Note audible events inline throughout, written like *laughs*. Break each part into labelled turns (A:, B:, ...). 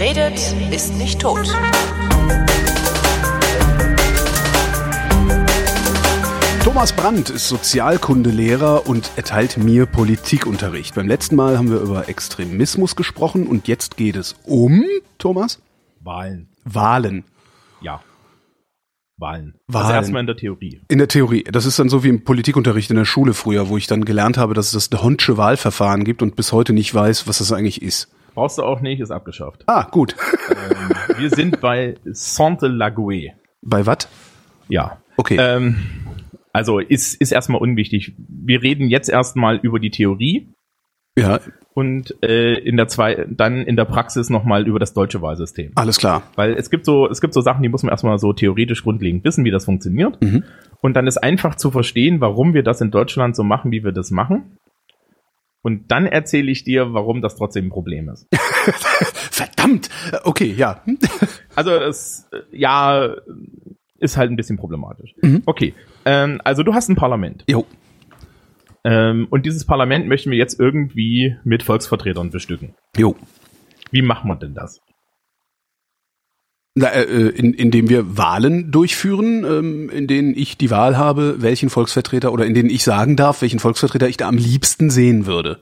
A: Wer redet, ist nicht tot.
B: Thomas Brandt ist Sozialkundelehrer und erteilt mir Politikunterricht. Beim letzten Mal haben wir über Extremismus gesprochen und jetzt geht es um, Thomas?
C: Wahlen.
B: Wahlen.
C: Ja. Wahlen.
B: Wahlen.
C: Also erstmal in der Theorie.
B: In der Theorie. Das ist dann so wie im Politikunterricht in der Schule früher, wo ich dann gelernt habe, dass es das Honsche Wahlverfahren gibt und bis heute nicht weiß, was das eigentlich ist.
C: Brauchst du auch nicht, ist abgeschafft.
B: Ah, gut.
C: ähm, wir sind bei Sainte-Laguë.
B: Bei was?
C: Ja.
B: Okay.
C: Ähm, also ist, ist erstmal unwichtig. Wir reden jetzt erstmal über die Theorie
B: ja.
C: und äh, in der zwei, dann in der Praxis nochmal über das deutsche Wahlsystem.
B: Alles klar.
C: Weil es gibt so, es gibt so Sachen, die muss man erstmal so theoretisch grundlegend wissen, wie das funktioniert.
B: Mhm.
C: Und dann ist einfach zu verstehen, warum wir das in Deutschland so machen, wie wir das machen. Und dann erzähle ich dir, warum das trotzdem ein Problem ist. *laughs*
B: Verdammt! Okay, ja. *laughs*
C: Also es, äh, ja, ist halt ein bisschen problematisch.
B: Mhm.
C: Okay, ähm, also du hast ein Parlament.
B: Jo.
C: Ähm, und dieses Parlament möchten wir jetzt irgendwie mit Volksvertretern bestücken.
B: Jo.
C: Wie macht man denn das?
B: Na, äh, in, indem wir Wahlen durchführen, ähm, in denen ich die Wahl habe, welchen Volksvertreter oder in denen ich sagen darf, welchen Volksvertreter ich da am liebsten sehen würde.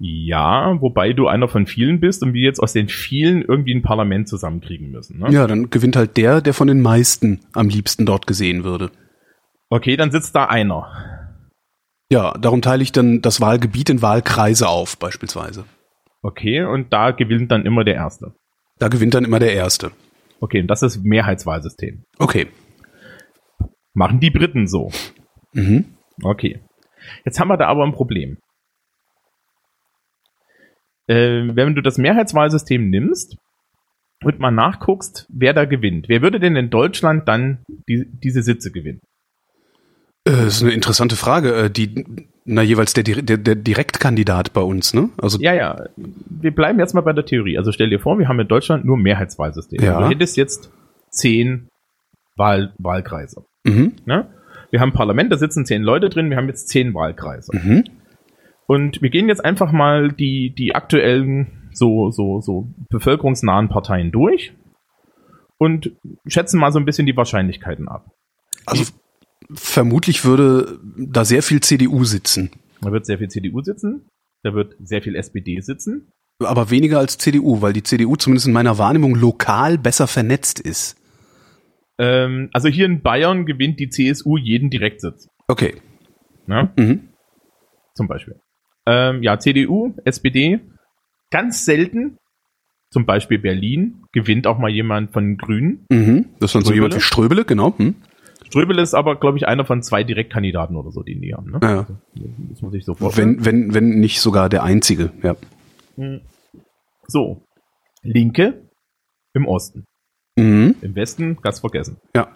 C: Ja, wobei du einer von vielen bist und wir jetzt aus den vielen irgendwie ein Parlament zusammenkriegen müssen. Ne?
B: Ja, dann gewinnt halt der, der von den meisten am liebsten dort gesehen würde.
C: Okay, dann sitzt da einer.
B: Ja, darum teile ich dann das Wahlgebiet in Wahlkreise auf, beispielsweise.
C: Okay, und da gewinnt dann immer der Erste.
B: Da gewinnt dann immer der Erste.
C: Okay, und das ist Mehrheitswahlsystem.
B: Okay.
C: Machen die Briten so.
B: Mhm.
C: Okay. Jetzt haben wir da aber ein Problem. Äh, wenn du das Mehrheitswahlsystem nimmst und mal nachguckst, wer da gewinnt, wer würde denn in Deutschland dann die, diese Sitze gewinnen?
B: Äh, das ist eine interessante Frage. Äh, die, na, jeweils der, der, der Direktkandidat bei uns, ne? Also,
C: Ja, ja. Wir bleiben jetzt mal bei der Theorie. Also stell dir vor, wir haben in Deutschland nur Mehrheitswahlsystem.
B: Ja.
C: Du hättest jetzt zehn Wahl, Wahlkreise.
B: mhm,
C: Ne? Wir haben ein Parlament, da sitzen zehn Leute drin, wir haben jetzt zehn Wahlkreise.
B: mhm,
C: Und wir gehen jetzt einfach mal die, die aktuellen so, so, so bevölkerungsnahen Parteien durch und schätzen mal so ein bisschen die Wahrscheinlichkeiten ab.
B: also vermutlich würde da sehr viel CDU sitzen.
C: Da wird sehr viel CDU sitzen, da wird sehr viel SPD sitzen.
B: Aber weniger als CDU, weil die CDU zumindest in meiner Wahrnehmung lokal besser vernetzt ist.
C: Ähm, also hier in Bayern gewinnt die CSU jeden Direktsitz.
B: Okay.
C: Ne?
B: Mhm.
C: Zum Beispiel. Ähm, ja, CDU, SPD, ganz selten, zum Beispiel Berlin, gewinnt auch mal jemand von den Grünen.
B: Mhm. Das ist dann so jemand wie Ströbele, genau. Hm.
C: Ströbele ist aber, glaube ich, einer von zwei Direktkandidaten oder so, die die haben. Ne?
B: Ja.
C: Das muss ich so vorstellen.
B: Wenn, wenn, wenn nicht sogar der einzige, ja.
C: So. Linke im Osten.
B: Mhm.
C: Im Westen ganz vergessen.
B: Ja.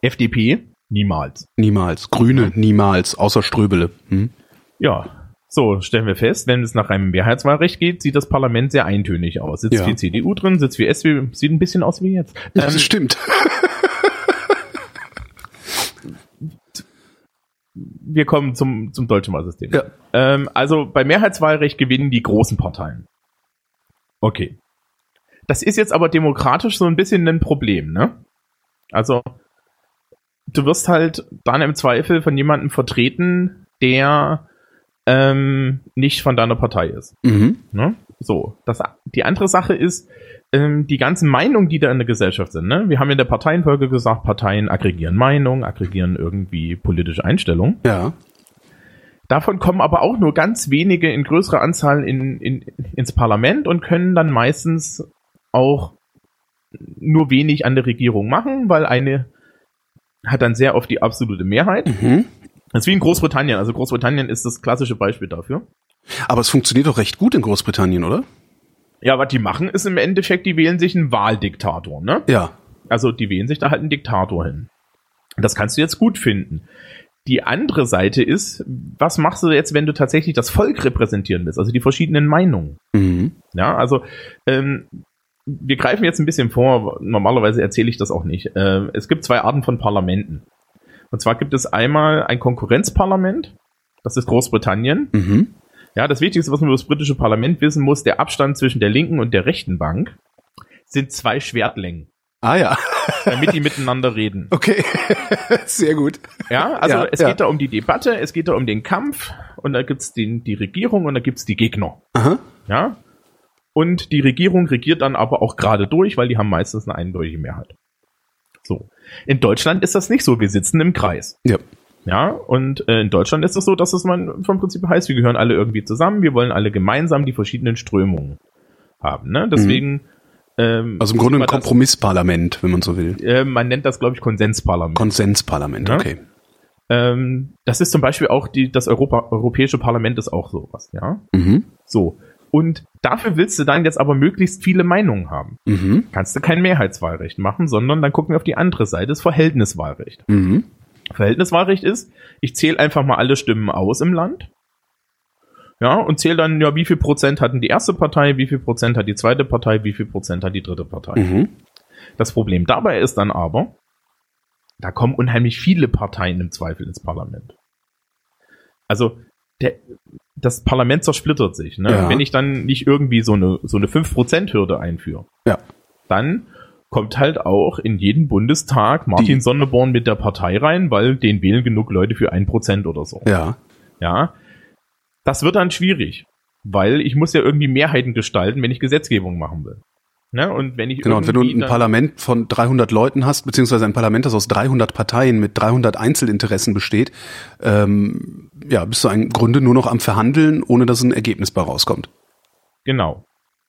C: FDP niemals.
B: Niemals. Grüne, niemals, außer Ströbele. Hm.
C: Ja. So, stellen wir fest, wenn es nach einem Mehrheitswahlrecht geht, sieht das Parlament sehr eintönig aus. Sitzt
B: Ja.
C: viel CDU drin, sitzt viel SW, sieht ein bisschen aus wie jetzt.
B: Das
C: Ähm,
B: stimmt. *laughs*
C: wir kommen zum, zum deutschen Wahlsystem.
B: Ja.
C: Ähm, also bei Mehrheitswahlrecht gewinnen die großen Parteien. Okay. Das ist jetzt aber demokratisch so ein bisschen ein Problem, ne? Also, du wirst halt dann im Zweifel von jemandem vertreten, der ähm, nicht von deiner Partei ist.
B: Mhm.
C: Ne? So, das, die andere Sache ist, ähm, die ganzen Meinungen, die da in der Gesellschaft sind. Ne? Wir haben in der Parteienfolge gesagt, Parteien aggregieren Meinungen, aggregieren irgendwie politische Einstellungen.
B: Ja.
C: Davon kommen aber auch nur ganz wenige in größerer Anzahl in, in, ins Parlament und können dann meistens auch nur wenig an der Regierung machen, weil eine hat dann sehr oft die absolute Mehrheit.
B: Mhm.
C: Das ist wie in Großbritannien. Also Großbritannien ist das klassische Beispiel dafür.
B: Aber es funktioniert doch recht gut in Großbritannien, oder?
C: Ja, was die machen, ist im Endeffekt, die wählen sich einen Wahldiktator, ne?
B: Ja.
C: Also die wählen sich da halt einen Diktator hin. Das kannst du jetzt gut finden. Die andere Seite ist, was machst du jetzt, wenn du tatsächlich das Volk repräsentieren willst, also die verschiedenen Meinungen?
B: Mhm.
C: Ja, also ähm, wir greifen jetzt ein bisschen vor, normalerweise erzähle ich das auch nicht. Ähm, es gibt zwei Arten von Parlamenten. Und zwar gibt es einmal ein Konkurrenzparlament, das ist Großbritannien.
B: Mhm.
C: Ja, das Wichtigste, was man über das britische Parlament wissen muss, der Abstand zwischen der linken und der rechten Bank sind zwei Schwertlängen,
B: Ah ja,
C: damit die miteinander reden. *laughs*
B: okay. *laughs* Sehr gut.
C: Ja, also
B: Ja,
C: es
B: ja.
C: geht da um die Debatte, es geht da um den Kampf und da gibt's den, die Regierung und da gibt's die Gegner.
B: Aha.
C: Ja. Und die Regierung regiert dann aber auch gerade durch, weil die haben meistens eine eindeutige Mehrheit. So. In Deutschland ist das nicht so. Wir sitzen im Kreis.
B: Ja.
C: Ja, und äh, in Deutschland ist es so, dass es man vom Prinzip heißt, wir gehören alle irgendwie zusammen, wir wollen alle gemeinsam die verschiedenen Strömungen haben. Ne? Deswegen, ähm,
B: Also im Grunde ein
C: das-
B: Kompromissparlament, wenn man so will.
C: äh, man nennt das, glaube ich, Konsensparlament.
B: Konsensparlament,
C: Ja.
B: okay.
C: ähm, das ist zum Beispiel auch die, das Europa, Europäische Parlament ist auch sowas, ja.
B: Mhm.
C: So. Und dafür willst du dann jetzt aber möglichst viele Meinungen haben.
B: Mhm.
C: Kannst du kein Mehrheitswahlrecht machen, sondern dann gucken wir auf die andere Seite, das Verhältniswahlrecht.
B: Mhm.
C: Verhältniswahlrecht ist, ich zähle einfach mal alle Stimmen aus im Land. Ja, und zähle dann, ja, wie viel Prozent hatten die erste Partei, wie viel Prozent hat die zweite Partei, wie viel Prozent hat die dritte Partei.
B: Mhm.
C: Das Problem dabei ist dann aber, da kommen unheimlich viele Parteien im Zweifel ins Parlament. Also, der, das Parlament zersplittert sich. Ne?
B: Ja.
C: Wenn ich dann nicht irgendwie so eine, so eine 5%-Hürde einführe,
B: Ja.
C: dann kommt halt auch in jeden Bundestag Martin
B: Die-
C: Sonneborn mit der Partei rein, weil den wählen genug Leute für 1% oder so.
B: Ja.
C: Ja. Das wird dann schwierig, weil ich muss ja irgendwie Mehrheiten gestalten, wenn ich Gesetzgebung machen will. Ne? Und wenn ich
B: Genau, und wenn du ein Parlament von 300 Leuten hast, beziehungsweise ein Parlament, das aus 300 Parteien mit 300 Einzelinteressen besteht, ähm, ja, bist du im Grunde nur noch am Verhandeln, ohne dass ein Ergebnis bei rauskommt.
C: Genau.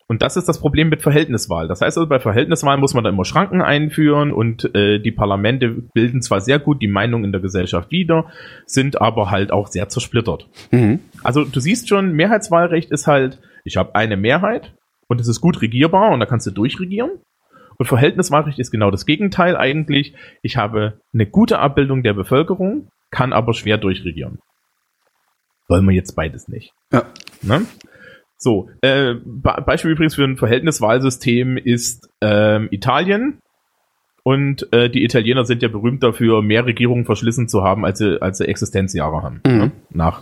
C: Und das ist das Problem mit Verhältniswahl. Das heißt also, bei Verhältniswahl muss man da immer Schranken einführen und äh, die Parlamente bilden zwar sehr gut die Meinung in der Gesellschaft wider, sind aber halt auch sehr zersplittert.
B: Mhm.
C: Also du siehst schon, Mehrheitswahlrecht ist halt, ich habe eine Mehrheit und es ist gut regierbar und da kannst du durchregieren. Und Verhältniswahlrecht ist genau das Gegenteil eigentlich. Ich habe eine gute Abbildung der Bevölkerung, kann aber schwer durchregieren. Wollen wir jetzt beides nicht.
B: Ja.
C: Ne? So, äh, Be Beispiel übrigens für ein Verhältniswahlsystem ist ähm, Italien. Und äh, die Italiener sind ja berühmt dafür, mehr Regierungen verschlissen zu haben, als sie, als sie Existenzjahre haben.
B: Mhm.
C: Ne? Nach.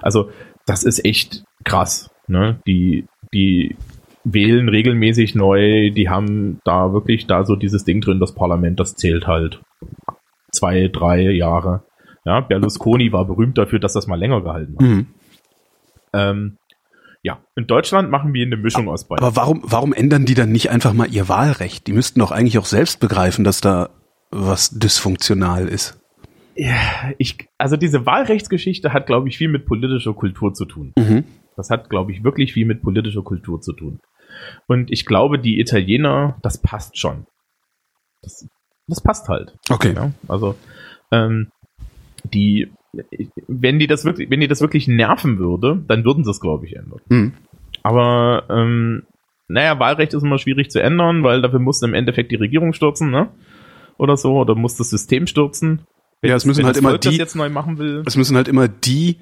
C: Also, das ist echt krass. Ne? Die, die wählen regelmäßig neu, die haben da wirklich da so dieses Ding drin, das Parlament, das zählt halt zwei, drei Jahre. Ja, Berlusconi war berühmt dafür, dass das mal länger gehalten hat.
B: Mhm.
C: Ähm, ja, in Deutschland machen wir eine Mischung aus beiden.
B: Aber warum, warum ändern die dann nicht einfach mal ihr Wahlrecht? Die müssten doch eigentlich auch selbst begreifen, dass da was dysfunktional ist.
C: Ich, also diese Wahlrechtsgeschichte hat, glaube ich, viel mit politischer Kultur zu tun.
B: Mhm.
C: Das hat, glaube ich, wirklich viel mit politischer Kultur zu tun. Und ich glaube, die Italiener, das passt schon. Das, das passt halt.
B: Okay.
C: Ja, also ähm, die, wenn die das wirklich, wenn die das wirklich nerven würde, dann würden sie es, glaube ich, ändern.
B: Mhm.
C: Aber ähm, naja, Wahlrecht ist immer schwierig zu ändern, weil dafür muss im Endeffekt die Regierung stürzen, ne? Oder so, oder muss das System stürzen.
B: Ja, es müssen
C: wenn
B: halt immer
C: Volk
B: die-
C: jetzt neu machen will.
B: Es müssen halt immer die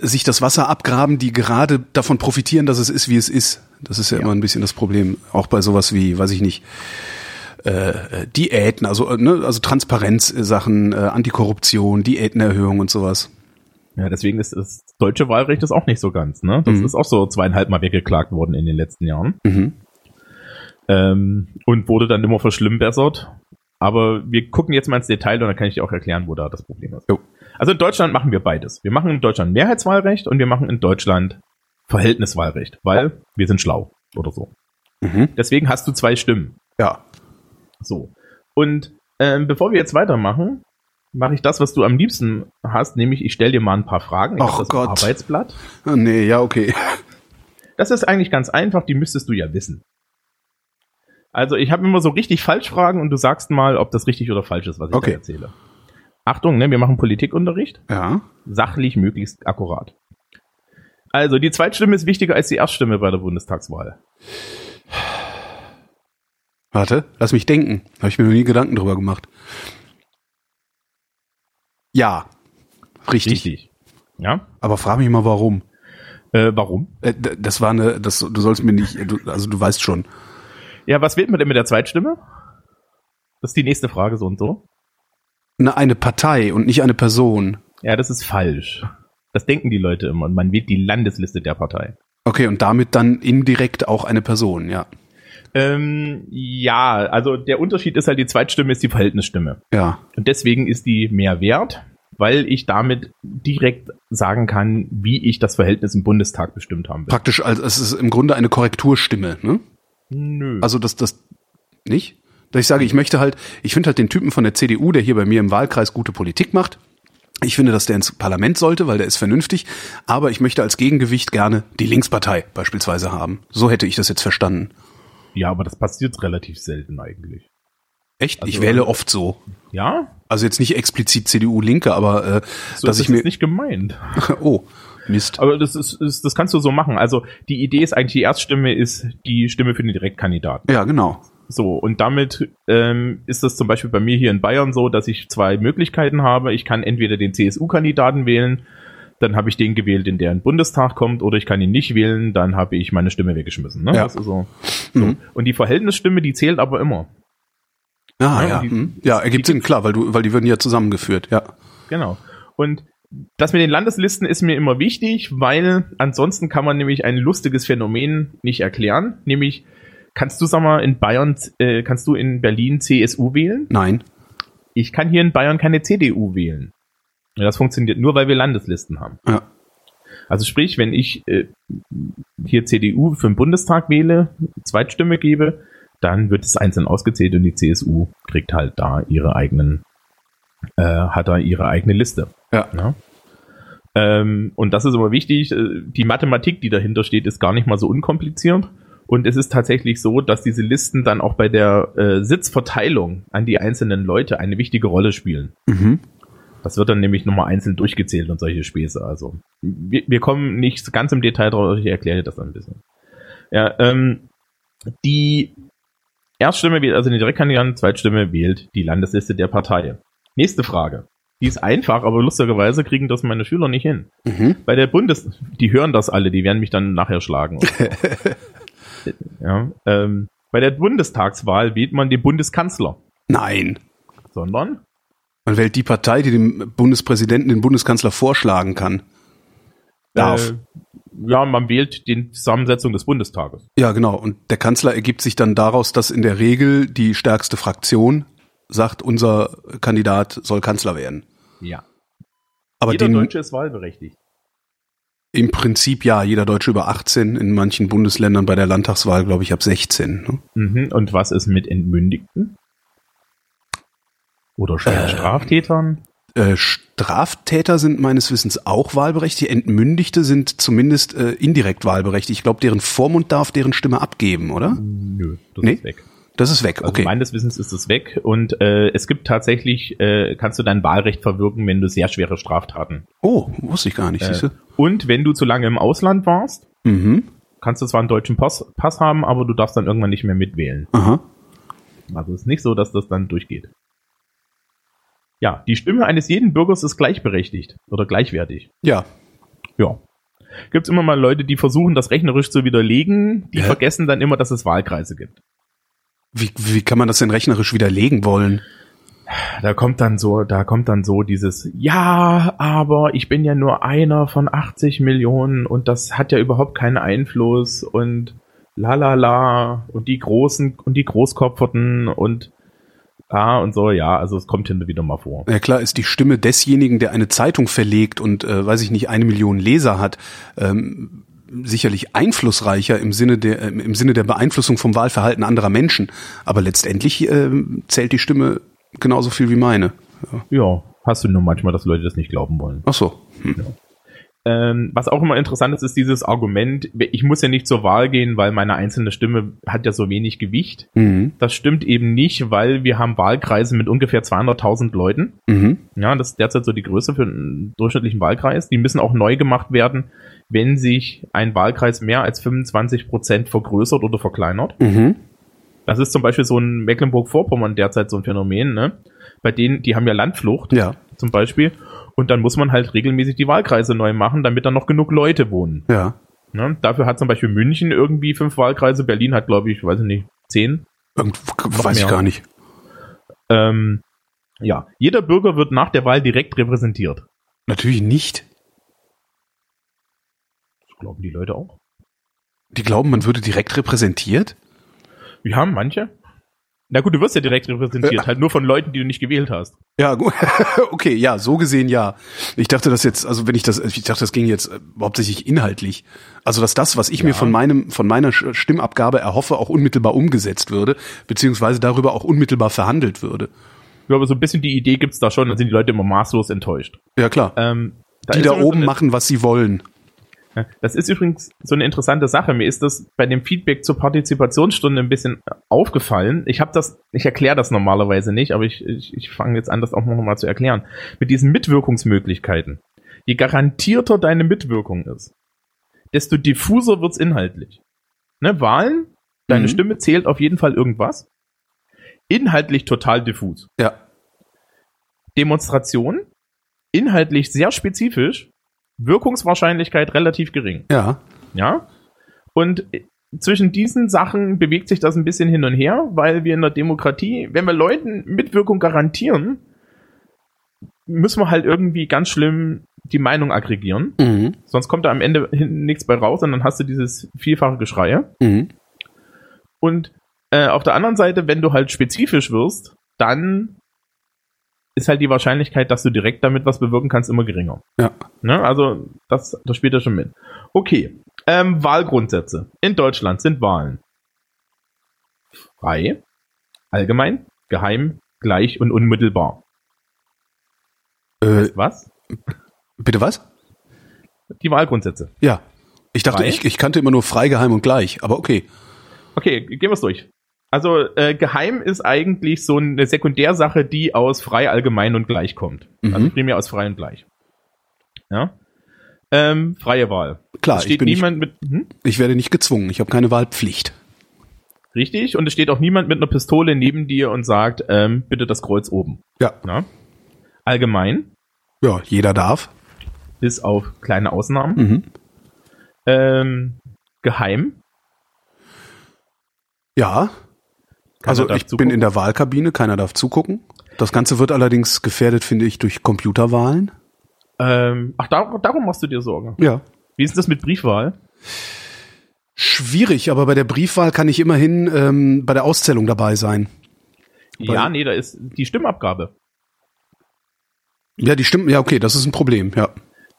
B: äh, sich das Wasser abgraben, die gerade davon profitieren, dass es ist, wie es ist. Das ist ja, immer ein bisschen das Problem. Auch bei sowas wie, weiß ich nicht, äh, Diäten, also, äh, ne, also Transparenzsachen, äh, Antikorruption, Diätenerhöhung und sowas.
C: Ja, deswegen ist das deutsche Wahlrecht ist auch nicht so ganz, ne? Das
B: Mhm.
C: ist auch so zweieinhalb Mal weggeklagt worden in den letzten Jahren.
B: Mhm.
C: Ähm, und wurde dann immer verschlimmbessert. Aber wir gucken jetzt mal ins Detail und dann kann ich dir auch erklären, wo da das Problem ist.
B: Jo.
C: Also in Deutschland machen wir beides. Wir machen in Deutschland Mehrheitswahlrecht und wir machen in Deutschland Verhältniswahlrecht, weil wir sind schlau oder so.
B: Mhm.
C: Deswegen hast du zwei Stimmen.
B: Ja.
C: So. Und ähm, bevor wir jetzt weitermachen, mache ich das, was du am liebsten hast, nämlich ich stelle dir mal ein paar Fragen. Ich das
B: Gott.
C: Arbeitsblatt.
B: Ah, nee, ja, okay.
C: Das ist eigentlich ganz einfach, die müsstest du ja wissen. Also ich habe immer so richtig Falschfragen und du sagst mal, ob das richtig oder falsch ist, was ich
B: Okay.
C: erzähle. Achtung, ne, wir machen Politikunterricht,
B: Ja.
C: sachlich möglichst akkurat. Also die Zweitstimme ist wichtiger als die Erststimme bei der Bundestagswahl.
B: Warte, lass mich denken. Habe ich mir noch nie Gedanken drüber gemacht. Ja. Richtig.
C: Richtig. Ja?
B: Aber frag mich mal warum.
C: Äh, warum?
B: Äh, das war eine, das, du sollst mir nicht, du, also du weißt schon.
C: Ja, was wählt man denn mit der Zweitstimme? Das ist die nächste Frage so und so.
B: Eine, eine Partei und nicht eine Person.
C: Ja, das ist falsch. Das denken die Leute immer. Und man wählt die Landesliste der Partei.
B: Okay, und damit dann indirekt auch eine Person, ja.
C: Ähm, ja, also der Unterschied ist halt, die Zweitstimme ist die Verhältnisstimme.
B: Ja.
C: Und deswegen ist die mehr wert, weil ich damit direkt sagen kann, wie ich das Verhältnis im Bundestag bestimmt haben will.
B: Praktisch, also es ist im Grunde eine Korrekturstimme, ne?
C: Nö.
B: Also das, das nicht? Dass ich sage, ich möchte halt, ich finde halt den Typen von der CDU, der hier bei mir im Wahlkreis gute Politik macht. Ich finde, dass der ins Parlament sollte, weil der ist vernünftig. Aber ich möchte als Gegengewicht gerne die Linkspartei beispielsweise haben. So hätte ich das jetzt verstanden.
C: Ja, aber das passiert relativ selten eigentlich.
B: Echt? ich
C: Also-
B: wähle oft so.
C: Ja?
B: Also jetzt nicht explizit CDU-Linke, aber äh,
C: So
B: dass
C: ist
B: ich
C: das
B: mir.
C: jetzt nicht gemeint. *laughs*
B: oh, Mist.
C: Aber das ist, ist, das kannst du so machen. Also die Idee ist eigentlich, die Erststimme ist die Stimme für den Direktkandidaten.
B: Ja, genau.
C: So, und damit ähm, ist das zum Beispiel bei mir hier in Bayern so, dass ich zwei Möglichkeiten habe. Ich kann entweder den CSU-Kandidaten wählen, dann habe ich den gewählt, in der in den Bundestag kommt, oder ich kann ihn nicht wählen, dann habe ich meine Stimme weggeschmissen. Ne?
B: Ja.
C: So.
B: Mhm.
C: Und die Verhältnisstimme, die zählt aber immer.
B: Ah,
C: Ja,
B: ja.
C: die-
B: hm. Ja, ergibt Sinn, klar, weil du, weil die würden ja zusammengeführt, ja.
C: Genau. Und das mit den Landeslisten ist mir immer wichtig, weil ansonsten kann man nämlich ein lustiges Phänomen nicht erklären. Nämlich, kannst du, sag mal, in Bayern, äh, kannst du in Berlin CSU wählen?
B: Nein.
C: Ich kann hier in Bayern keine CDU wählen. Das funktioniert nur, weil wir Landeslisten haben.
B: Ja.
C: Also sprich, wenn ich äh, hier CDU für den Bundestag wähle, Zweitstimme gebe, dann wird es einzeln ausgezählt und die CSU kriegt halt da ihre eigenen, äh, hat da ihre eigene Liste.
B: Ja.
C: Ja. Ähm, und das ist immer wichtig. äh, Die Mathematik, die dahinter steht, ist gar nicht mal so unkompliziert. Und es ist tatsächlich so, dass diese Listen dann auch bei der äh, Sitzverteilung an die einzelnen Leute eine wichtige Rolle spielen.
B: Mhm.
C: Das wird dann nämlich nochmal einzeln durchgezählt und solche Späße. Also wir, wir kommen nicht ganz im Detail drauf, ich erkläre dir das dann ein bisschen. Ja, ähm, die Erststimme wählt also den Direktkandidaten, Zweitstimme wählt die Landesliste der Partei. Nächste Frage. Die ist einfach, aber lustigerweise kriegen das meine Schüler nicht hin.
B: Mhm.
C: Bei der Bundes, die hören das alle, die werden mich dann nachher schlagen. *laughs* ja, ähm, bei der Bundestagswahl wählt man den Bundeskanzler,
B: Nein.
C: sondern
B: Man wählt die Partei, die dem Bundespräsidenten den Bundeskanzler vorschlagen kann. Darf.
C: Äh, ja, man wählt die Zusammensetzung des Bundestages.
B: Ja, genau. Und der Kanzler ergibt sich dann daraus, dass in der Regel die stärkste Fraktion sagt, unser Kandidat soll Kanzler werden.
C: Ja.
B: Aber
C: Jeder
B: den,
C: Deutsche ist wahlberechtigt.
B: im Prinzip ja, jeder Deutsche über 18, in manchen Bundesländern bei der Landtagswahl, glaube ich, ab 16. Ne?
C: Mhm. Und was ist mit Entmündigten? Oder
B: Äh.
C: Straftätern?
B: Äh, Straftäter sind meines Wissens auch wahlberechtigt. Entmündigte sind zumindest äh, indirekt wahlberechtigt. Ich glaube, deren Vormund darf deren Stimme abgeben, oder?
C: Nö, das
B: Nee?
C: ist weg.
B: Das ist weg,
C: Also
B: okay.
C: meines Wissens ist es weg und äh, es gibt tatsächlich, äh, kannst du dein Wahlrecht verwirken, wenn du sehr schwere Straftaten.
B: Oh, wusste ich gar nicht,
C: Äh,
B: siehst du?
C: und wenn du zu lange im Ausland warst,
B: Mhm.
C: kannst du zwar einen deutschen Pass, Pass haben, aber du darfst dann irgendwann nicht mehr mitwählen.
B: Aha.
C: Also es ist nicht so, dass das dann durchgeht. Ja, die Stimme eines jeden Bürgers ist gleichberechtigt oder gleichwertig.
B: Ja.
C: Ja. Gibt's immer mal Leute, die versuchen, das rechnerisch zu widerlegen, die
B: Ja.
C: vergessen dann immer, dass es Wahlkreise gibt.
B: Wie, wie kann man das denn rechnerisch widerlegen wollen?
C: Da kommt dann so, da kommt dann so dieses, ja, aber ich bin ja nur einer von 80 Millionen und das hat ja überhaupt keinen Einfluss und la la la und die Großen und die Großkopferten und ah und so, ja, also es kommt hin und wieder mal vor.
B: Ja klar, ist die Stimme desjenigen, der eine Zeitung verlegt und, äh, weiß ich nicht, eine Million Leser hat, ähm, sicherlich einflussreicher im Sinne der ähm, im Sinne der Beeinflussung vom Wahlverhalten anderer Menschen. Aber letztendlich ähm, zählt die Stimme genauso viel wie meine.
C: Ja, hast du nur manchmal, dass Leute das nicht glauben wollen.
B: Ach so.
C: Ähm, was auch immer interessant ist, ist dieses Argument, ich muss ja nicht zur Wahl gehen, weil meine einzelne Stimme hat ja so wenig Gewicht.
B: Mhm.
C: Das stimmt eben nicht, weil wir haben Wahlkreise mit ungefähr 200.000 Leuten.
B: Mhm.
C: Ja, das ist derzeit so die Größe für einen durchschnittlichen Wahlkreis. Die müssen auch neu gemacht werden, wenn sich ein Wahlkreis mehr als 25 Prozent vergrößert oder verkleinert.
B: Mhm.
C: Das ist zum Beispiel so ein Mecklenburg-Vorpommern derzeit so ein Phänomen, ne? Bei denen, die haben ja Landflucht
B: Ja.
C: zum Beispiel. Und dann muss man halt regelmäßig die Wahlkreise neu machen, damit da noch genug Leute wohnen.
B: Ja.
C: Ne? Dafür hat zum Beispiel München irgendwie fünf Wahlkreise, Berlin hat, glaube ich, weiß ich nicht, zehn.
B: Irgendwo, weiß ich gar nicht.
C: glauben die Leute auch.
B: Die glauben, man würde direkt repräsentiert?
C: Wir haben manche. Na gut, du wirst ja direkt repräsentiert, halt nur von Leuten, die du nicht gewählt hast.
B: Ja, gut. *laughs* okay, ja, so gesehen ja. Ich dachte das jetzt, also wenn ich das, ich dachte, das ging jetzt äh, hauptsächlich inhaltlich. Also dass das, was ich mir von meinem, von meiner Stimmabgabe erhoffe, auch unmittelbar umgesetzt würde, beziehungsweise darüber auch unmittelbar verhandelt würde.
C: Ja, aber so ein bisschen die Idee gibt's da schon, dann sind die Leute immer maßlos enttäuscht.
B: Ja, klar.
C: Ähm,
B: die
C: ist
B: da oben machen, was sie wollen.
C: Das ist übrigens so eine interessante Sache. Mir ist das bei dem Feedback zur Partizipationsstunde ein bisschen aufgefallen. Ich habe das, ich erkläre das normalerweise nicht, aber ich, ich, ich fange jetzt an, das auch noch mal zu erklären. Mit diesen Mitwirkungsmöglichkeiten. Je garantierter deine Mitwirkung ist, desto diffuser wird's inhaltlich. Ne, Wahlen, deine
B: Mhm.
C: Stimme zählt auf jeden Fall irgendwas. Inhaltlich total diffus.
B: Ja.
C: Demonstration, inhaltlich sehr spezifisch, Wirkungswahrscheinlichkeit relativ gering.
B: Ja.
C: Ja. Und äh, zwischen diesen Sachen bewegt sich das ein bisschen hin und her, weil wir in der Demokratie, wenn wir Leuten Mitwirkung garantieren, müssen wir halt irgendwie ganz schlimm die Meinung aggregieren.
B: Mhm.
C: Sonst kommt da am Ende hinten nichts bei raus und dann hast du dieses vielfache Geschreie.
B: Mhm.
C: Und äh, auf der anderen Seite, wenn du halt spezifisch wirst, dann ist halt die Wahrscheinlichkeit, dass du direkt damit was bewirken kannst, immer geringer.
B: Ja.
C: Ne? Also das, das spielt ja schon mit. Okay. Ähm, Wahlgrundsätze. In Deutschland sind Wahlen frei, allgemein, geheim, gleich und unmittelbar.
B: Äh,
C: Was?
B: bitte was?
C: Die Wahlgrundsätze.
B: Ja. Ich dachte,
C: Frei?
B: ich, ich kannte immer nur frei, geheim und gleich, aber okay.
C: Okay, gehen wir es durch. Also äh, geheim ist eigentlich so eine Sekundärsache, die aus frei, allgemein und gleich kommt.
B: Mhm.
C: Also primär aus frei und gleich. Ja. Ähm, freie Wahl.
B: Klar,
C: es
B: ich
C: steht
B: bin nicht,
C: niemand mit hm?
B: ich werde nicht gezwungen, ich habe keine Wahlpflicht.
C: richtig und es steht auch niemand mit einer Pistole neben dir und sagt, ähm, bitte das Kreuz oben.
B: Ja.
C: Ja. Allgemein,
B: Ja, jeder darf.
C: bis auf kleine Ausnahmen.
B: Mhm.
C: Ähm, geheim.
B: Ja.
C: Keiner
B: also ich bin
C: zugucken.
B: in der Wahlkabine, keiner darf zugucken. Das Ganze wird allerdings gefährdet, finde ich, durch Computerwahlen.
C: Ähm, ach, dar darum machst du dir Sorgen.
B: Ja.
C: Wie ist das mit Briefwahl?
B: Schwierig, aber bei der Briefwahl kann ich immerhin ähm, bei der Auszählung dabei sein.
C: Ja, nee, da ist die Stimmabgabe.
B: Ja, die stimmen. Ja, okay, das ist ein Problem. Ja.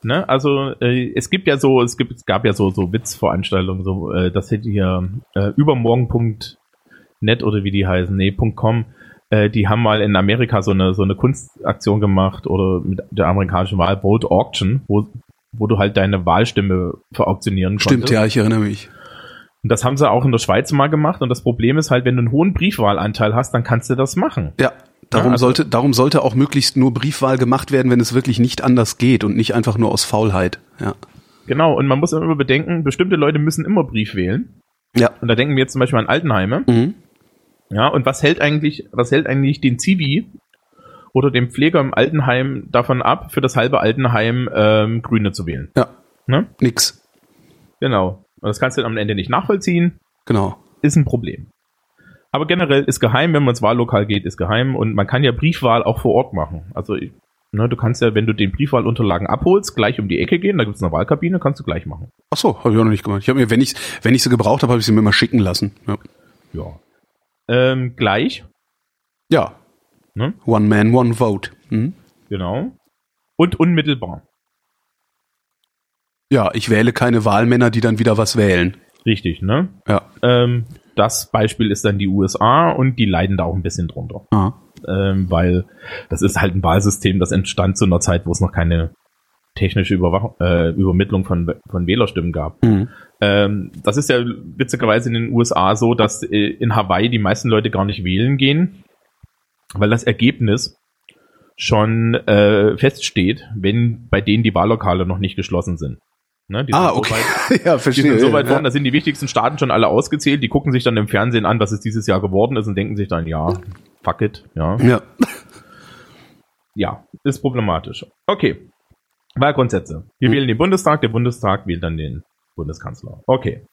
C: Ne? Also äh, es gibt ja so, es gibt, es gab ja so so Witzveranstaltungen, so äh, das hätte hier äh, übermorgen.net oder wie die heißen, nee, .com, äh, die haben mal in Amerika so eine so eine Kunstaktion gemacht oder mit der amerikanischen Wahl Vote Auction, wo wo du halt deine Wahlstimme verauktionieren
B: Stimmt,
C: konntest.
B: ja, ich erinnere mich.
C: Und das haben sie auch in der Schweiz mal gemacht und das Problem ist halt, wenn du einen hohen Briefwahlanteil hast, dann kannst du das machen.
B: Ja. Darum
C: Ja, also-
B: sollte, darum sollte auch möglichst nur Briefwahl gemacht werden, wenn es wirklich nicht anders geht und nicht einfach nur aus Faulheit. Ja.
C: Genau, und man muss immer bedenken, bestimmte Leute müssen immer Brief wählen.
B: Ja.
C: Und da denken wir jetzt zum Beispiel an Altenheime.
B: Mhm.
C: Ja, und was hält eigentlich, was hält eigentlich den Zivi oder den Pfleger im Altenheim davon ab, für das halbe Altenheim ähm, Grüne zu wählen?
B: Ja.
C: Ne?
B: Nix.
C: Genau. Und das kannst du dann am Ende nicht nachvollziehen,
B: Genau.
C: ist ein Problem. Aber generell ist geheim, wenn man ins Wahllokal geht, ist geheim und man kann ja Briefwahl auch vor Ort machen. Also ne, du kannst ja, wenn du den Briefwahlunterlagen abholst, gleich um die Ecke gehen, da gibt's eine Wahlkabine, kannst du gleich machen.
B: Ach so, habe ich auch noch nicht gemacht. Ich habe mir, wenn ich, wenn ich sie gebraucht habe, habe ich sie mir mal schicken lassen. Ja.
C: Ja. Ähm, gleich,
B: ja.
C: ne?
B: One man, one vote. Mhm.
C: Genau. Und unmittelbar.
B: Ja, ich wähle keine Wahlmänner, die dann wieder was wählen.
C: Richtig, ne?
B: Ja.
C: Ähm, das Beispiel ist dann die USA und die leiden da auch ein bisschen drunter.
B: Ah.
C: Ähm, weil das ist halt ein Wahlsystem, das entstand zu einer Zeit, wo es noch keine technische Überwachung, äh, Übermittlung von, von Wählerstimmen gab.
B: Mhm.
C: Ähm, das ist ja witzigerweise in den USA so, dass äh, in Hawaii die meisten Leute gar nicht wählen gehen, weil das Ergebnis schon äh, feststeht, wenn bei denen die Wahllokale noch nicht geschlossen sind. Ne, die
B: Ah,
C: sind so
B: okay.
C: weit- *laughs*
B: ja,
C: die
B: verstehe.
C: sind so weit
B: ja.
C: vorne, da sind die wichtigsten Staaten schon alle ausgezählt, die gucken sich dann im Fernsehen an, was es dieses Jahr geworden ist und denken sich dann, ja, fuck it, ja.
B: Ja.
C: Ja, ist problematisch. Okay. Wahlgrundsätze. Wir
B: Hm.
C: wählen den Bundestag, der Bundestag wählt dann den Bundeskanzler. Okay.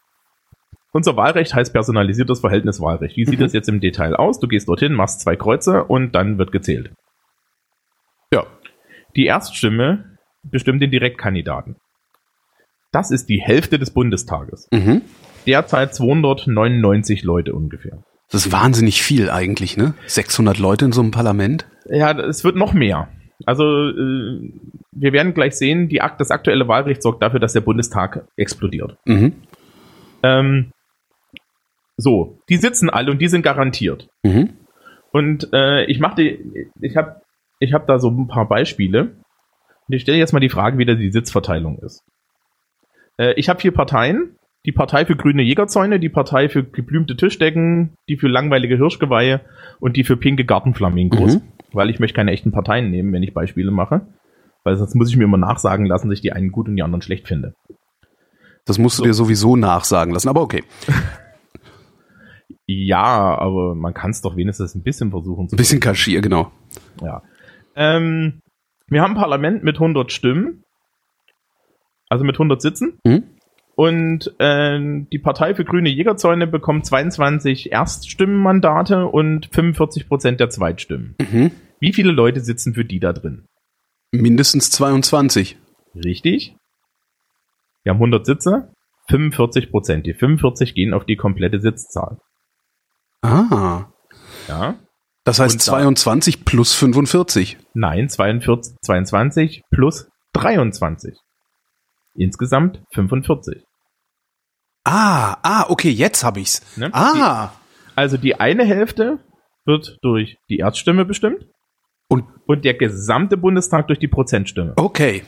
C: Unser Wahlrecht heißt personalisiertes Verhältniswahlrecht. Wie sieht
B: Mhm.
C: das jetzt im Detail aus? Du gehst dorthin, machst zwei Kreuze und dann wird gezählt.
B: Ja.
C: Die Erststimme bestimmt den Direktkandidaten. Das ist die Hälfte des Bundestages.
B: Mhm.
C: Derzeit 299 Leute ungefähr.
B: Das ist wahnsinnig viel eigentlich, ne? 600 Leute in so einem Parlament.
C: Ja, es wird noch mehr. Also äh, wir werden gleich sehen, die, Akt- das aktuelle Wahlrecht sorgt dafür, dass der Bundestag explodiert.
B: Mhm.
C: Ähm, so, die sitzen alle und die sind garantiert.
B: Mhm.
C: Und äh, ich machte, ich habe ich hab da so ein paar Beispiele. Und ich stelle jetzt mal die Frage, wie da die Sitzverteilung ist. Äh, ich habe vier Parteien. Die Partei für grüne Jägerzäune, die Partei für geblümte Tischdecken, die für langweilige Hirschgeweihe und die für pinke Gartenflamingos.
B: Mhm.
C: Weil ich möchte keine echten Parteien nehmen, wenn ich Beispiele mache. Weil sonst muss ich mir immer nachsagen lassen, dass ich die einen gut und die anderen schlecht finde.
B: Das musst du
C: So.
B: dir sowieso nachsagen lassen, aber okay. *laughs*
C: Ja, aber man kann es doch wenigstens ein bisschen versuchen zu
B: Ein bisschen kaschier, genau.
C: Ja. Ähm, wir haben ein Parlament mit 100 Stimmen. Also mit 100 Sitzen.
B: Mhm.
C: Und ähm, die Partei für grüne Jägerzäune bekommt 22 Erststimmenmandate und 45 Prozent der Zweitstimmen.
B: Mhm.
C: Wie viele Leute sitzen für die da drin?
B: Mindestens 22.
C: Richtig. Wir haben 100 Sitze, 45 Prozent. Die 45 gehen auf die komplette Sitzzahl.
B: Ah.
C: Ja.
B: Das heißt
C: Und da-
B: 22 plus 45.
C: Nein, 42, 22 plus 23. Insgesamt 45.
B: Ah, ah, okay, jetzt hab ich's.
C: Ne?
B: Ah.
C: Also die eine Hälfte wird durch die Erststimme bestimmt
B: Und
C: und der gesamte Bundestag durch die Prozentstimme.
B: okay.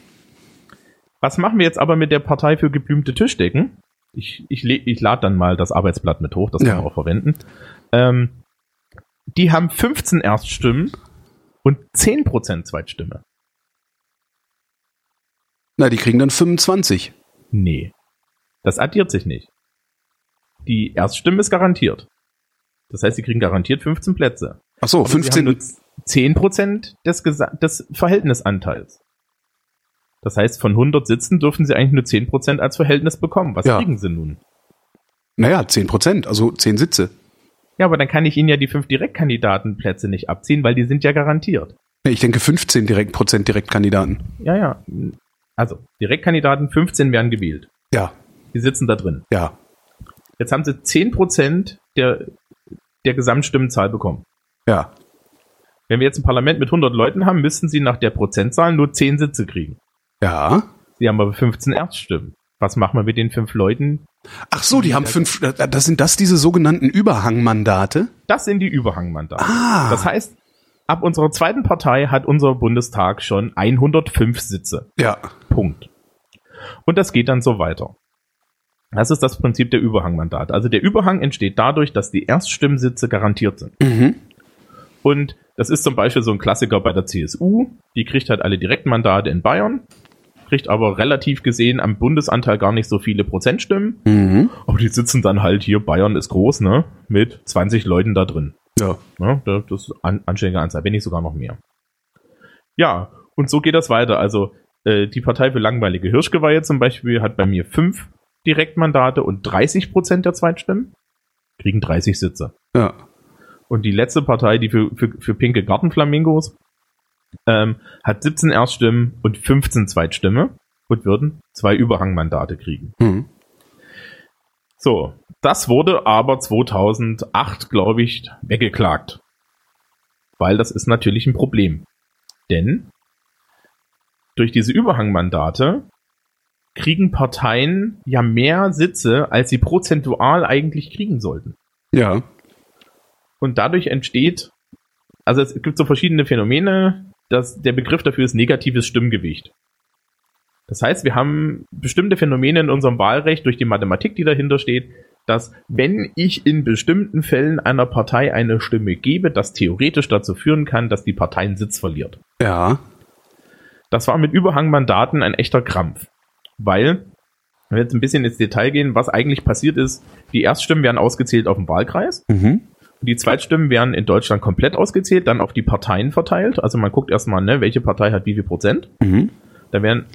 C: Was machen wir jetzt aber mit der Partei für geblümte Tischdecken? Ich, ich, ich lade dann mal das Arbeitsblatt mit hoch, das kann
B: Ja.
C: man auch verwenden. Ähm, die haben 15 Erststimmen und 10% Zweitstimme.
B: Na, die kriegen dann 25.
C: Nee. Das addiert sich nicht. Die Erststimme ist garantiert. Das heißt, sie kriegen garantiert 15 Plätze.
B: Ach so,
C: Aber sie haben
B: 15.
C: nur 10% des, Gesa- des Verhältnisanteils. Das heißt, von 100 Sitzen dürfen sie eigentlich nur 10% als Verhältnis bekommen. Was
B: Ja.
C: kriegen sie nun?
B: Naja, 10 Prozent, also 10 Sitze.
C: Ja, aber dann kann ich ihnen ja die fünf Direktkandidatenplätze nicht abziehen, weil die sind ja garantiert.
B: Ich denke 15 direkt Prozent Direktkandidaten.
C: Ja, ja. Also, Direktkandidaten, 15 werden gewählt.
B: Ja,
C: Die sitzen da drin.
B: ja.
C: Jetzt haben sie 10% der, der Gesamtstimmenzahl bekommen.
B: Ja.
C: Wenn wir jetzt ein Parlament mit 100 Leuten haben, müssten sie nach der Prozentzahl nur 10 Sitze kriegen.
B: Ja.
C: Sie haben aber 15 Erststimmen. Was machen wir mit den fünf Leuten?
B: Ach so, die haben fünf, äh, das sind das diese sogenannten Überhangmandate?
C: Das sind die Überhangmandate.
B: Ah.
C: Das heißt, ab unserer zweiten Partei hat unser Bundestag schon 105 Sitze.
B: Ja.
C: Punkt. Und das geht dann so weiter. Das ist das Prinzip der Überhangmandate. Also der Überhang entsteht dadurch, dass die Erststimmsitze garantiert sind.
B: Mhm.
C: Und das ist zum Beispiel so ein Klassiker bei der CSU. Die kriegt halt alle Direktmandate in Bayern, kriegt aber relativ gesehen am Bundesanteil gar nicht so viele Prozentstimmen.
B: Mhm.
C: Aber die sitzen dann halt hier, Bayern ist groß, ne? Mit 20 Leuten da drin.
B: Ja.
C: Ne? Das ist an, anständige Anzahl, wenn nicht sogar noch mehr. Ja, und so geht das weiter. Also äh, die Partei für langweilige Hirschgeweihe zum Beispiel hat bei mir fünf Direktmandate und 30 Prozent der Zweitstimmen. Kriegen 30 Sitze.
B: Ja.
C: Und die letzte Partei, die für, für, für pinke Gartenflamingos, ähm, hat 17 Erststimmen und 15 Zweitstimme und würden zwei Überhangmandate kriegen.
B: Mhm.
C: So, das wurde aber 2008, glaube ich, weggeklagt. Weil das ist natürlich ein Problem. Denn durch diese Überhangmandate kriegen Parteien ja mehr Sitze, als sie prozentual eigentlich kriegen sollten.
B: Ja.
C: Und dadurch entsteht, also es gibt so verschiedene Phänomene, dass der Begriff dafür ist negatives Stimmgewicht. Das heißt, wir haben bestimmte Phänomene in unserem Wahlrecht durch die Mathematik, die dahinter steht, dass wenn ich in bestimmten Fällen einer Partei eine Stimme gebe, das theoretisch dazu führen kann, dass die Partei einen Sitz verliert.
B: Ja.
C: Das war mit Überhangmandaten ein echter Krampf. Weil, wenn wir jetzt ein bisschen ins Detail gehen, was eigentlich passiert ist, die Erststimmen werden ausgezählt auf dem Wahlkreis.
B: Mhm.
C: Die Zweitstimmen werden in Deutschland komplett ausgezählt, dann auf die Parteien verteilt. Also man guckt erstmal, ne, welche Partei hat wie viel Prozent.
B: Mhm.
C: Da werden,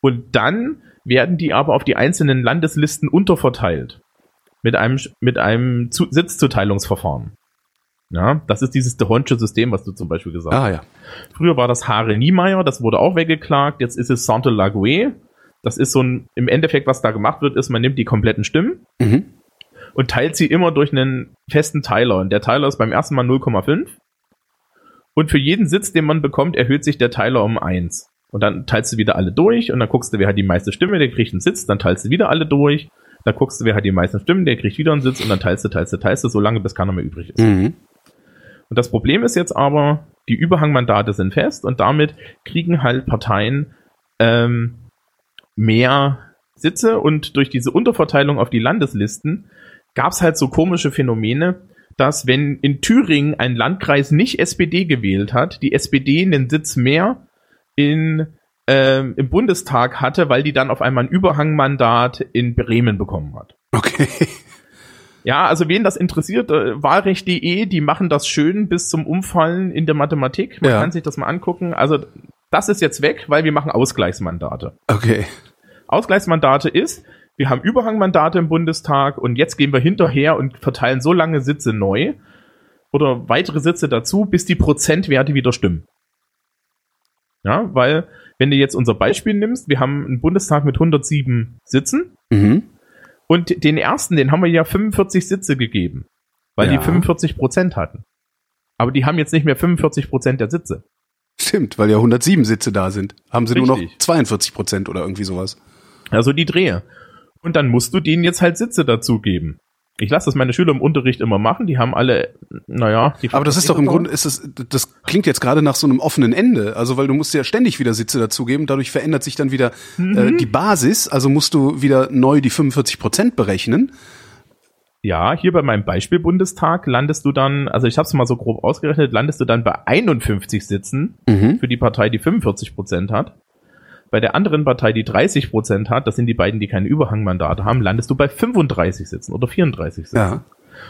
C: und dann werden die aber auf die einzelnen Landeslisten unterverteilt. Mit einem, mit einem Zu Sitzzuteilungsverfahren. Ja, das ist dieses De Hondtsche System, was du zum Beispiel gesagt hast.
B: Ah ja.
C: Früher war das Haare Niemeyer, das wurde auch weggeklagt. Jetzt ist es Sante Lague. Das ist so ein, im Endeffekt, was da gemacht wird, ist, man nimmt die kompletten Stimmen
B: Mhm.
C: Und teilt sie immer durch einen festen Teiler. Und der Teiler ist beim ersten Mal 0,5. Und für jeden Sitz, den man bekommt, erhöht sich der Teiler um 1. Und dann teilst du wieder alle durch und dann guckst du, wer hat die meiste Stimme, der kriegt einen Sitz, dann teilst du wieder alle durch. Dann guckst du, wer hat die meisten Stimmen, der kriegt wieder einen Sitz und dann teilst du, teilst du, teilst du, so lange, bis keiner mehr übrig ist.
B: Mhm.
C: Und das Problem ist jetzt aber, die Überhangmandate sind fest und damit kriegen halt Parteien ähm, mehr Sitze und durch diese Unterverteilung auf die Landeslisten gab es halt so komische Phänomene, dass wenn in Thüringen ein Landkreis nicht SPD gewählt hat, die SPD einen Sitz mehr in, ähm, im Bundestag hatte, weil die dann auf einmal ein Überhangmandat in Bremen bekommen hat.
B: Okay. *laughs*
C: Ja, also wen das interessiert, äh, Wahlrecht.de, die machen das schön bis zum Umfallen in der Mathematik. Man
B: Ja.
C: kann sich das mal angucken. Also das ist jetzt weg, weil wir machen Ausgleichsmandate.
B: Okay.
C: Ausgleichsmandate ist, wir haben Überhangmandate im Bundestag und jetzt gehen wir hinterher und verteilen so lange Sitze neu oder weitere Sitze dazu, bis die Prozentwerte wieder stimmen. Ja, weil wenn du jetzt unser Beispiel nimmst, wir haben einen Bundestag mit 107 Sitzen
B: Mhm.
C: und den ersten, den haben wir ja 45 Sitze gegeben, weil
B: Ja.
C: die 45 Prozent hatten. Aber die haben jetzt nicht mehr 45 Prozent der Sitze.
B: Stimmt, weil ja 107 Sitze da sind. Haben sie nur noch
C: Richtig.
B: 42 Prozent oder irgendwie sowas.
C: Also die Drehe. Und dann musst du denen jetzt halt Sitze dazugeben. Ich lasse das meine Schüler im Unterricht immer machen. Die haben alle, naja. Die
B: Aber das ist doch im Grunde, ist das, das klingt jetzt gerade nach so einem offenen Ende. Also, weil du musst ja ständig wieder Sitze dazugeben. Dadurch verändert sich dann wieder äh, die Basis. Also musst du wieder neu die 45 Prozent berechnen.
C: Ja, hier bei meinem Beispiel Bundestag landest du dann, also ich habe es mal so grob ausgerechnet, landest du dann bei 51 Sitzen
B: Mhm.
C: für die Partei, die 45 Prozent hat. Bei der anderen Partei, die 30 Prozent hat, das sind die beiden, die keine Überhangmandate haben, landest du bei 35 Sitzen oder 34 Sitzen.
B: Ja.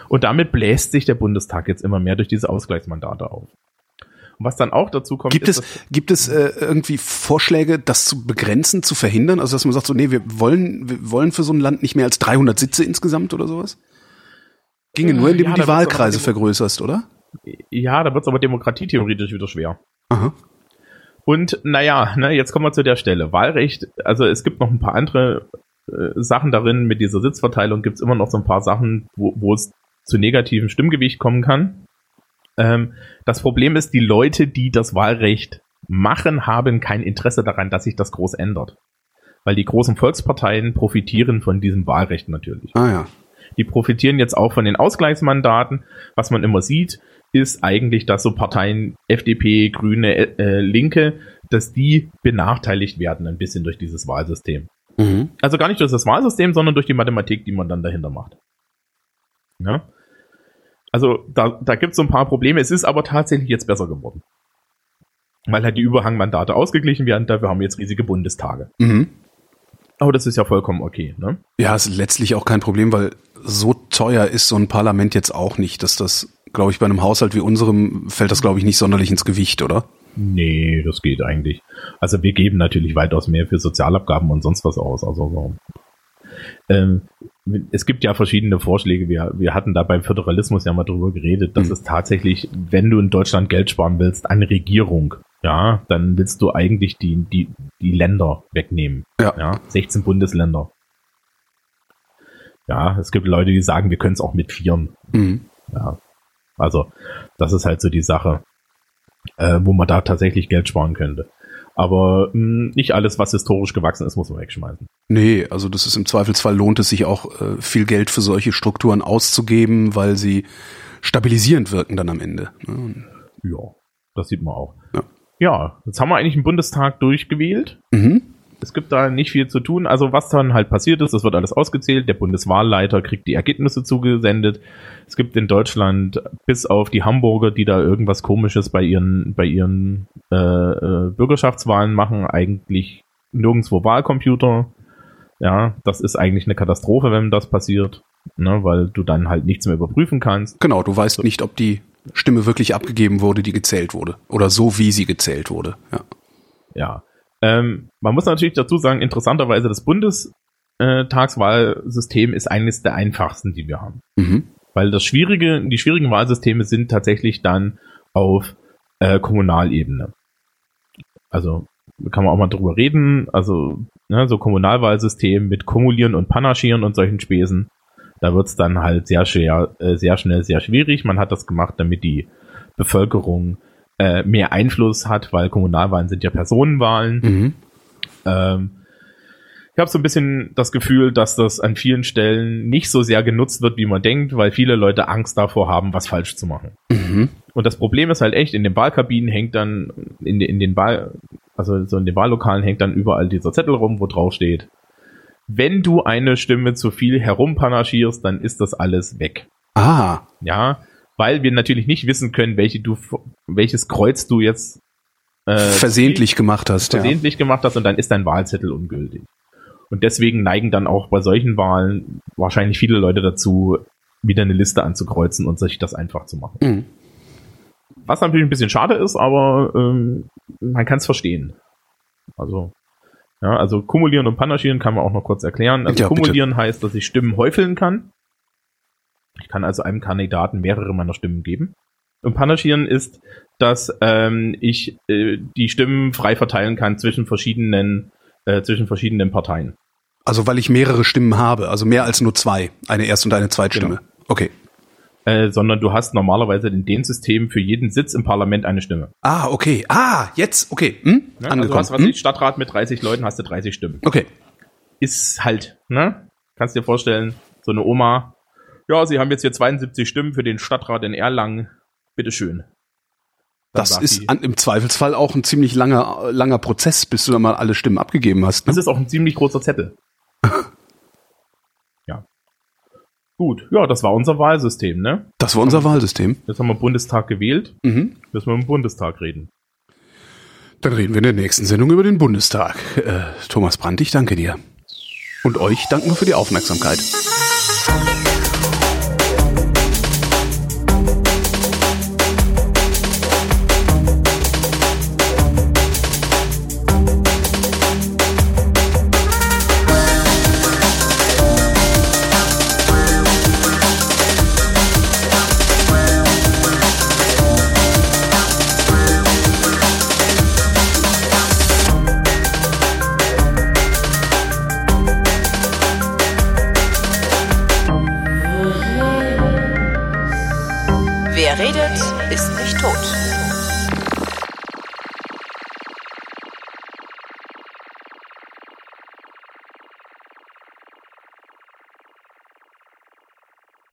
C: Und damit bläst sich der Bundestag jetzt immer mehr durch diese Ausgleichsmandate auf. Und was dann auch dazu kommt,
B: Gibt
C: ist,
B: es, gibt es äh, irgendwie Vorschläge, das zu begrenzen, zu verhindern? Also, dass man sagt so, nee, wir wollen, wir wollen für so ein Land nicht mehr als 300 Sitze insgesamt oder sowas? Ginge nur, indem
C: Ja,
B: du die Wahlkreise vergrößerst, oder?
C: ja, da wird es aber demokratietheoretisch wieder schwer.
B: Aha.
C: Und naja, ne, jetzt kommen wir zu der Stelle. Wahlrecht, also es gibt noch ein paar andere äh, Sachen darin. Mit dieser Sitzverteilung gibt es immer noch so ein paar Sachen, wo, es zu negativem Stimmgewicht kommen kann. Ähm, das Problem ist, die Leute, die das Wahlrecht machen, haben kein Interesse daran, dass sich das groß ändert. Weil die großen Volksparteien profitieren von diesem Wahlrecht natürlich.
B: Ah ja.
C: Die profitieren jetzt auch von den Ausgleichsmandaten. Was man immer sieht, ist eigentlich, dass so Parteien FDP, Grüne, äh, Linke, dass die benachteiligt werden ein bisschen durch dieses Wahlsystem.
B: Mhm.
C: Also gar nicht durch das Wahlsystem, sondern durch die Mathematik, die man dann dahinter macht. Ja? Also da, da gibt es so ein paar Probleme. Es ist aber tatsächlich jetzt besser geworden. Weil halt die Überhangmandate ausgeglichen werden, dafür haben wir jetzt riesige Bundestage.
B: Mhm.
C: Aber das ist ja vollkommen okay. Ne?
B: Ja, ist letztlich auch kein Problem, weil so teuer ist so ein Parlament jetzt auch nicht, dass das, glaube ich, bei einem Haushalt wie unserem fällt das, glaube ich, nicht sonderlich ins Gewicht, oder?
C: Nee, das geht eigentlich. Also wir geben natürlich weitaus mehr für Sozialabgaben und sonst was aus. Also so. ähm, es gibt ja verschiedene Vorschläge. Wir, wir hatten da beim Föderalismus ja mal drüber geredet, dass
B: Mhm.
C: es tatsächlich, wenn du in Deutschland Geld sparen willst, an Regierung, ja, dann willst du eigentlich die, die, die Länder wegnehmen.
B: Ja.
C: Ja, 16 Bundesländer. Ja, es gibt Leute, die sagen, wir können es auch mit vieren.
B: Mhm.
C: Ja, also das ist halt so die Sache, äh, wo man da tatsächlich Geld sparen könnte. Aber mh, nicht alles, was historisch gewachsen ist, muss man wegschmeißen.
B: Nee, also das ist im Zweifelsfall lohnt es sich auch, äh, viel Geld für solche Strukturen auszugeben, weil sie stabilisierend wirken dann am Ende. ne?
C: Ja, das sieht man auch.
B: Ja.
C: Ja, jetzt haben wir eigentlich einen Bundestag durchgewählt.
B: Mhm.
C: Es gibt da nicht viel zu tun. Also was dann halt passiert ist, das wird alles ausgezählt. Der Bundeswahlleiter kriegt die Ergebnisse zugesendet. Es gibt in Deutschland bis auf die Hamburger, die da irgendwas Komisches bei ihren bei ihren äh, äh, Bürgerschaftswahlen machen, eigentlich nirgendwo Wahlcomputer. Ja, das ist eigentlich eine Katastrophe, wenn das passiert, ne, weil du dann halt nichts mehr überprüfen kannst.
B: Genau, du weißt nicht, ob die Stimme wirklich abgegeben wurde, die gezählt wurde. Oder so, wie sie gezählt wurde. Ja.
C: Ja. Ähm, man muss natürlich dazu sagen, interessanterweise das Bundestagswahlsystem ist eines der einfachsten, die wir haben.
B: Mhm.
C: Weil das schwierige, die schwierigen Wahlsysteme sind tatsächlich dann auf äh, Kommunalebene. Also kann man auch mal drüber reden. Also, ne, so Kommunalwahlsystem mit Kumulieren und Panaschieren und solchen Spesen. Da wird's dann halt sehr schwer, äh, sehr schnell sehr schwierig. Man hat das gemacht, damit die Bevölkerung äh, mehr Einfluss hat, weil Kommunalwahlen sind ja Personenwahlen.
B: Mhm.
C: Ähm, ich habe so ein bisschen das Gefühl, dass das an vielen Stellen nicht so sehr genutzt wird, wie man denkt, weil viele Leute Angst davor haben, was falsch zu machen.
B: Mhm.
C: Und das Problem ist halt echt, in den Wahlkabinen hängt dann, in, in den Wahl, also so in den Wahllokalen hängt dann überall dieser Zettel rum, wo drauf steht, wenn du eine Stimme zu viel herumpanagierst, dann ist das alles weg.
B: Ah,
C: Ja, weil wir natürlich nicht wissen können, welche du, welches Kreuz du jetzt äh,
B: versehentlich gemacht hast, ja.
C: versehentlich gemacht hast und dann ist dein Wahlzettel ungültig. Und deswegen neigen dann auch bei solchen Wahlen wahrscheinlich viele Leute dazu, wieder eine Liste anzukreuzen und sich das einfach zu machen.
B: Mhm.
C: Was natürlich ein bisschen schade ist, aber ähm, man kann es verstehen. Also, ja, also kumulieren und panaschieren kann man auch noch kurz erklären. Also
B: Ja, bitte.
C: kumulieren heißt, dass ich Stimmen häufeln kann. Ich kann also einem Kandidaten mehrere meiner Stimmen geben. Und panaschieren ist, dass ähm, ich äh, die Stimmen frei verteilen kann zwischen verschiedenen äh, zwischen verschiedenen Parteien.
B: Also weil ich mehrere Stimmen habe, also mehr als nur zwei, eine Erst- und eine Zweitstimme.
C: Genau.
B: Okay.
C: Äh, sondern du hast normalerweise in dem System für jeden Sitz im Parlament eine Stimme.
B: Ah, okay. Ah, jetzt, okay. Hm?
C: Ne? Also du
B: Angekommen.
C: hast, was
B: hm?
C: ich, Stadtrat mit 30 Leuten hast du 30 Stimmen.
B: Okay.
C: ist halt, ne? Kannst dir vorstellen, so eine Oma, ja, sie haben jetzt hier 72 Stimmen für den Stadtrat in Erlangen, bitteschön. Dann
B: Das ist an, im Zweifelsfall auch ein ziemlich langer, langer Prozess, bis du dann mal alle Stimmen abgegeben hast.
C: das
B: Ne?
C: ist auch ein ziemlich großer Zettel. *laughs* ja. Gut, ja, das war unser Wahlsystem, ne?
B: Das war unser Wahlsystem.
C: Jetzt haben wir Bundestag gewählt,
B: Mhm.
C: müssen wir im Bundestag reden.
B: Dann reden wir in der nächsten Sendung über den Bundestag. Äh, Thomas Brandt, ich danke dir. Und euch danken wir für die Aufmerksamkeit.